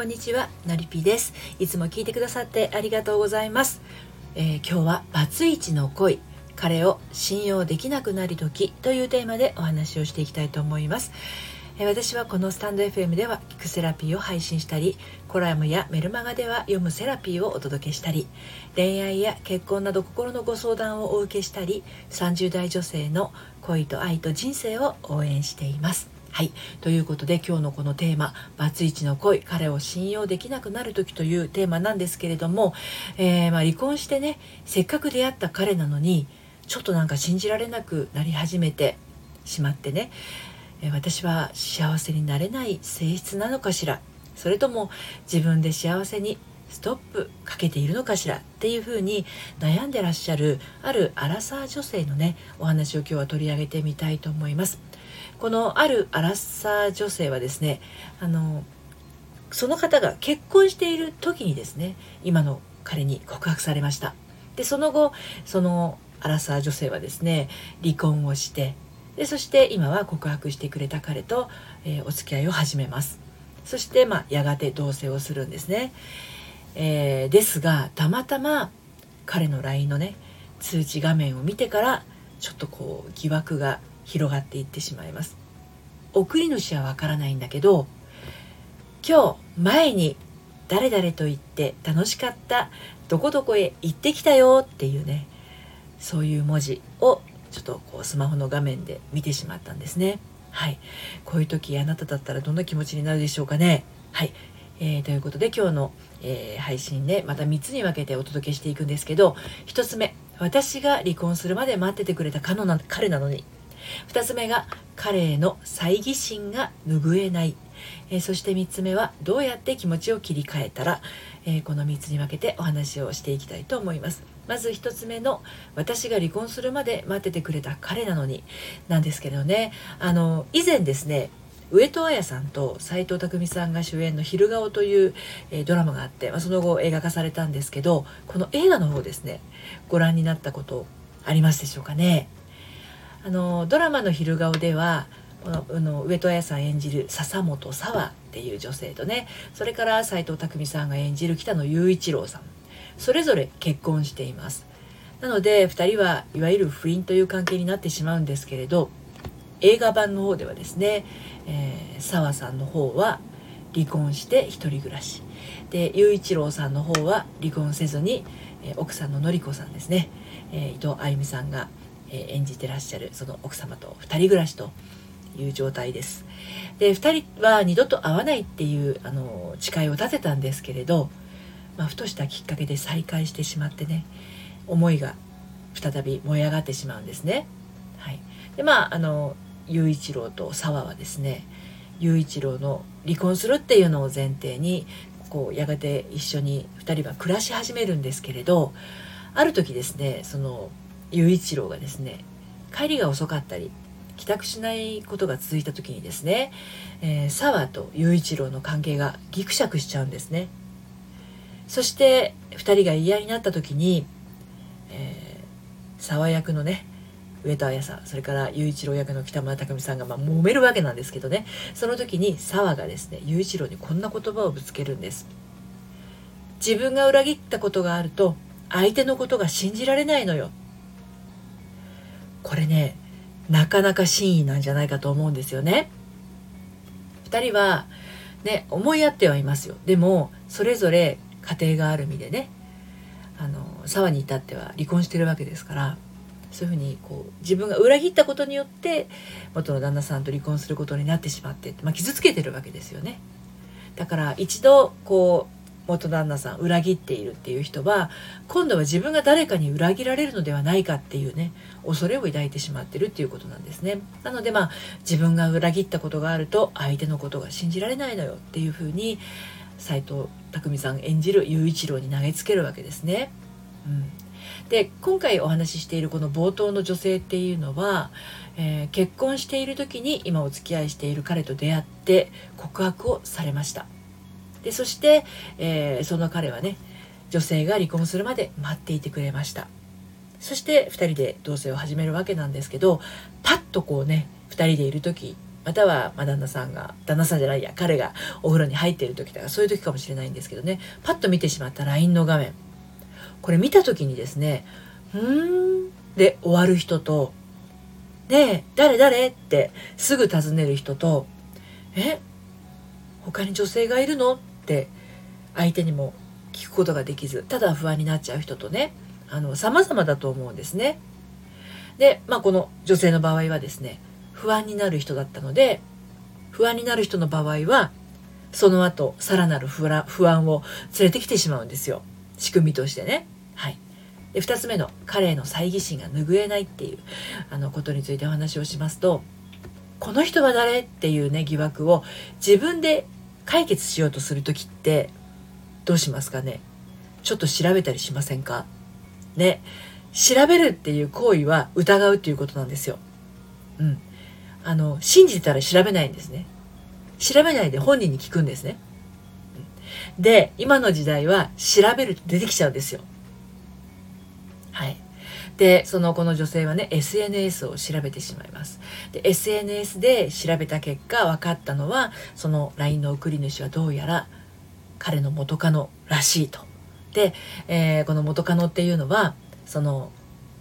こんにちはのりぴです。いつも聞いてくださってありがとうございます、えー、今日はバツイチの恋。彼を信用できなくなり時。というテーマでお話をしていきたいと思います。え私はこのスタンド FM では聞くセラピーを配信したりコラムやメルマガでは読むセラピーをお届けしたり恋愛や結婚など心のご相談をお受けしたり30代女性の恋と愛と人生を応援しています。はい。ということで今日のこのテーマ、バツイチの恋、彼を信用できなくなる時というテーマなんですけれども、えー、まあ、離婚してね、せっかく出会った彼なのに、ちょっとなんか信じられなくなり始めてしまってね、え私は幸せになれない性質なのかしら、それとも自分で幸せにストップかけているのかしらっていうふうに悩んでらっしゃるあるアラサー女性のねお話を今日は取り上げてみたいと思います。このあるアラサー女性はですねあのその方が結婚している時にですね今の彼に告白されました。でその後そのアラサー女性はですね離婚をしてでそして今は告白してくれた彼と、えー、お付き合いを始めます。そして、まあ、やがて同棲をするんですね、えー、ですがたまたま彼の LINE のね通知画面を見てからちょっとこう疑惑が広がっていってしまいます。送り主はわからないんだけど今日前に誰々と言って楽しかったどこどこへ行ってきたよっていうねそういう文字をちょっとこうスマホの画面で見てしまったんですね。はい。こういう時あなただったらどんな気持ちになるでしょうかね。はい、えー、ということで今日の、えー、配信でまた3つに分けてお届けしていくんですけど1つ目私が離婚するまで待っててくれた彼なのに。2つ目が彼への猜疑心が拭えない、えー、そして3つ目はどうやって気持ちを切り替えたら、えー、この3つに分けてお話をしていきたいと思います。まず1つ目の私が離婚するまで待っててくれた彼なのに。なんですけどねあの以前ですね上戸彩さんと斎藤工さんが主演の「昼顔」という、えー、ドラマがあって、まあ、その後映画化されたんですけどこの映画の方ですねご覧になったことありますでしょうかね。あのドラマの「昼顔」ではこのあの上戸彩さん演じる笹本沙和っていう女性とねそれから斎藤工さんが演じる北野雄一郎さんそれぞれ結婚しています。なので2人はいわゆる不倫という関係になってしまうんですけれど映画版の方ではですね澤、えー、さんの方は離婚して一人暮らしで雄一郎さんの方は離婚せずに、えー、奥さんの典子さんですね、えー、伊藤歩美さんがえ演じてらっしゃるその奥様と2人暮らしという状態です。で2人は二度と会わないっていうあの誓いを立てたんですけれど、まあ、ふとしたきっかけで再会してしまってね思いが再び燃え上がってしまうんですね。はい、でまああの雄一郎と沢はですね雄一郎の離婚するっていうのを前提にこうやがて一緒に2人は暮らし始めるんですけれどある時ですねその雄一郎がですね帰りが遅かったり帰宅しないことが続いた時にですね、えー、沢と雄一郎の関係がギクシャクしちゃうんですね。そして2人が嫌になった時に、えー、沢役のね上戸彩さんそれから雄一郎役の北村匠海さんがまあ揉めるわけなんですけどね。その時に沢がですね雄一郎にこんな言葉をぶつけるんです。自分が裏切ったことがあると相手のことが信じられないのよ。これねなかなか真意なんじゃないかと思うんですよね。2人はね思い合ってはいますよ。でもそれぞれ家庭がある身でねあの沢に至っては離婚してるわけですからそういうふうにこう自分が裏切ったことによって元の旦那さんと離婚することになってしまって、まあ、傷つけてるわけですよね。だから一度こう元旦那さん裏切っているっていう人は今度は自分が誰かに裏切られるのではないかっていうね恐れを抱いてしまってるっていうことなんですねなのでまあ自分が裏切ったことがあると相手のことが信じられないのよっていうふうに斎藤工さん演じる雄一郎に投げつけるわけですね。うん、で今回お話ししているこの冒頭の女性っていうのは、えー、結婚している時に今お付き合いしている彼と出会って告白をされました。でそして、えー、その彼はね女性が離婚するまで待っていてくれましたそして2人で同棲を始めるわけなんですけどパッとこうね2人でいる時または、ま、旦那さんが旦那さんじゃないや彼がお風呂に入っている時とかそういう時かもしれないんですけどねパッと見てしまった LINE の画面これ見た時にですね「うん」で終わる人と「ねえ誰誰?」ってすぐ尋ねる人と「え他に女性がいるの?」って相手にも聞くことができずただ不安になっちゃう人とねあの様々だと思うんですね。で、まあ、この女性の場合はですね不安になる人だったので不安になる人の場合はその後さらなる不安を連れてきてしまうんですよ仕組みとしてね。はい、で2つ目の彼への猜疑心が拭えないっていうあのことについてお話をしますとこの人は誰っていうね疑惑を自分で解決しようとする時ってどうしますかね？ちょっと調べたりしませんか？ね調べるっていう行為は疑うっていうことなんですよ。うん。あの、信じたら調べないんですね。調べないで本人に聞くんですね。で、今の時代は調べると出てきちゃうんですよ。はい。で、そのこの女性はね、SNS を調べてしまいます。で、SNS で調べた結果分かったのは、その LINE の送り主はどうやら彼の元カノらしいと。で、えー、この元カノっていうのは、その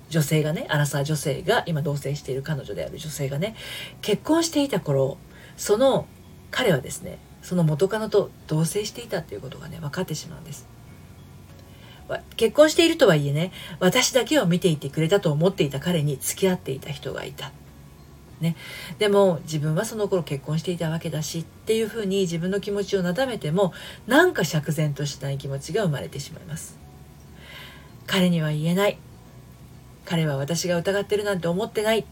女性がねアラサー女性が今同棲している彼女である女性がね結婚していた頃その彼はですねその元カノと同棲していたっていうことがね分かってしまうんです。結婚しているとはいえね私だけを見ていてくれたと思っていた彼に付き合っていた人がいた。ね、でも自分はその頃結婚していたわけだしっていうふうに自分の気持ちをなだめてもなんか釈然としない気持ちが生まれてしまいます。彼には言えない。彼は私が疑ってるなんて思ってない。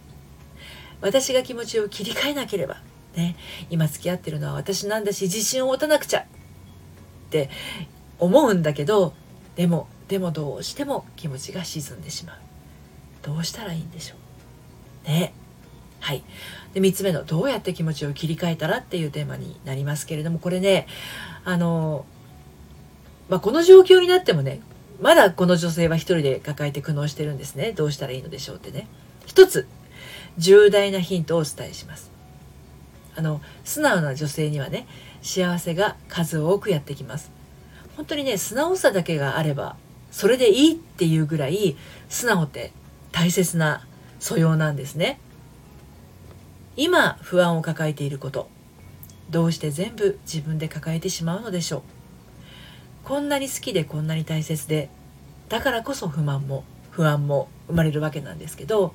私が気持ちを切り替えなければ。ね今付き合ってるのは私なんだし自信を持たなくちゃって思うんだけどでもでもどうしても気持ちが沈んでしまうどうしたらいいんでしょうねはいで3つ目のどうやって気持ちを切り替えたらっていうテーマになりますけれどもこれねあのまあ、この状況になってもねまだこの女性は一人で抱えて苦悩してるんですね。どうしたらいいのでしょうってね。一つ、重大なヒントをお伝えします。あの、素直な女性にはね、幸せが数多くやってきます。本当にね、素直さだけがあれば、それでいいっていうぐらい、素直って大切な素養なんですね。今、不安を抱えていること、どうして全部自分で抱えてしまうのでしょう。こんなに好きでこんなに大切でだからこそ不満も不安も生まれるわけなんですけど、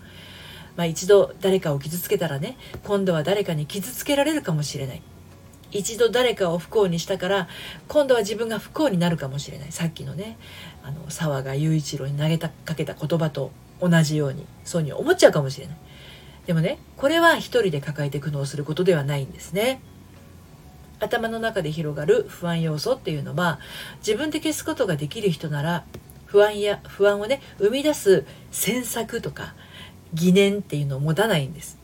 まあ、一度誰かを傷つけたらね今度は誰かに傷つけられるかもしれない。一度誰かを不幸にしたから今度は自分が不幸になるかもしれない。さっきのねあの沢賀雄一郎に投げたかけた言葉と同じようにそうに思っちゃうかもしれない。でもねこれは一人で抱えて苦悩することではないんですね。頭の中で広がる不安要素っていうのは自分で消すことができる人なら不安や不安をね生み出す詮索とか疑念っていうのを持たないんです。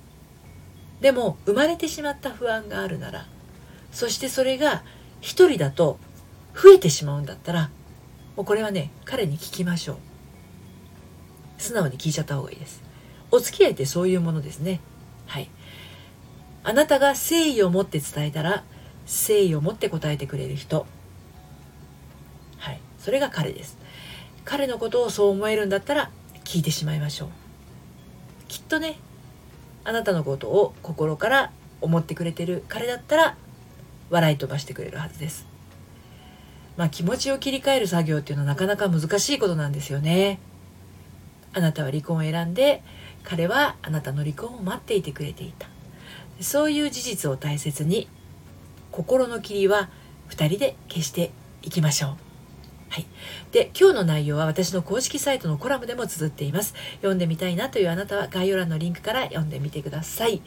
でも生まれてしまった不安があるならそしてそれが一人だと増えてしまうんだったらもうこれはね彼に聞きましょう。素直に聞いちゃった方がいいです。お付き合いってそういうものですね。はい。あなたが誠意を持って伝えたら誠意を持って答えてくれる人。はい。それが彼です。彼のことをそう思えるんだったら聞いてしまいましょう。きっとねあなたのことを心から思ってくれてる彼だったら笑い飛ばしてくれるはずです。まあ気持ちを切り替える作業っていうのはなかなか難しいことなんですよね。あなたは離婚を選んで彼はあなたの離婚を待っていてくれていた。そういう事実を大切に心の霧は2人で消していきましょう。はい。で、今日の内容は私の公式サイトのコラムでも綴っています。読んでみたいなというあなたは概要欄のリンクから読んでみてください。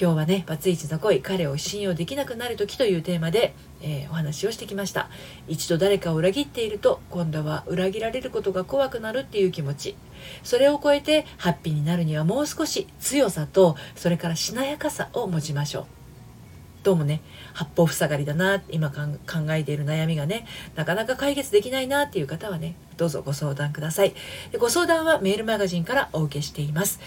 今日はね、バツイチの恋、彼を信用できなくなる時というテーマで、えー、お話をしてきました。一度誰かを裏切っていると、今度は裏切られることが怖くなるっていう気持ち。それを超えてハッピーになるにはもう少し強さと、それからしなやかさを持ちましょう。どうもね八方塞がりだな今考えている悩みがねなかなか解決できないなっていう方はねどうぞご相談ください。でご相談はメールマガジンからお受けしています。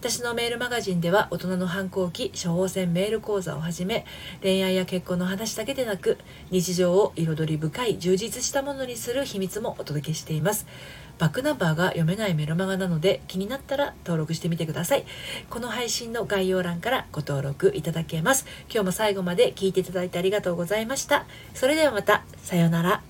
私のメールマガジンでは大人の反抗期処方箋メール講座をはじめ恋愛や結婚の話だけでなく日常を彩り深い充実したものにする秘密もお届けしています。バックナンバーが読めないメルマガなので気になったら登録してみてください。この配信の概要欄からご登録いただけます。今日も最後まで聞いていただいてありがとうございました。それではまた。さようなら。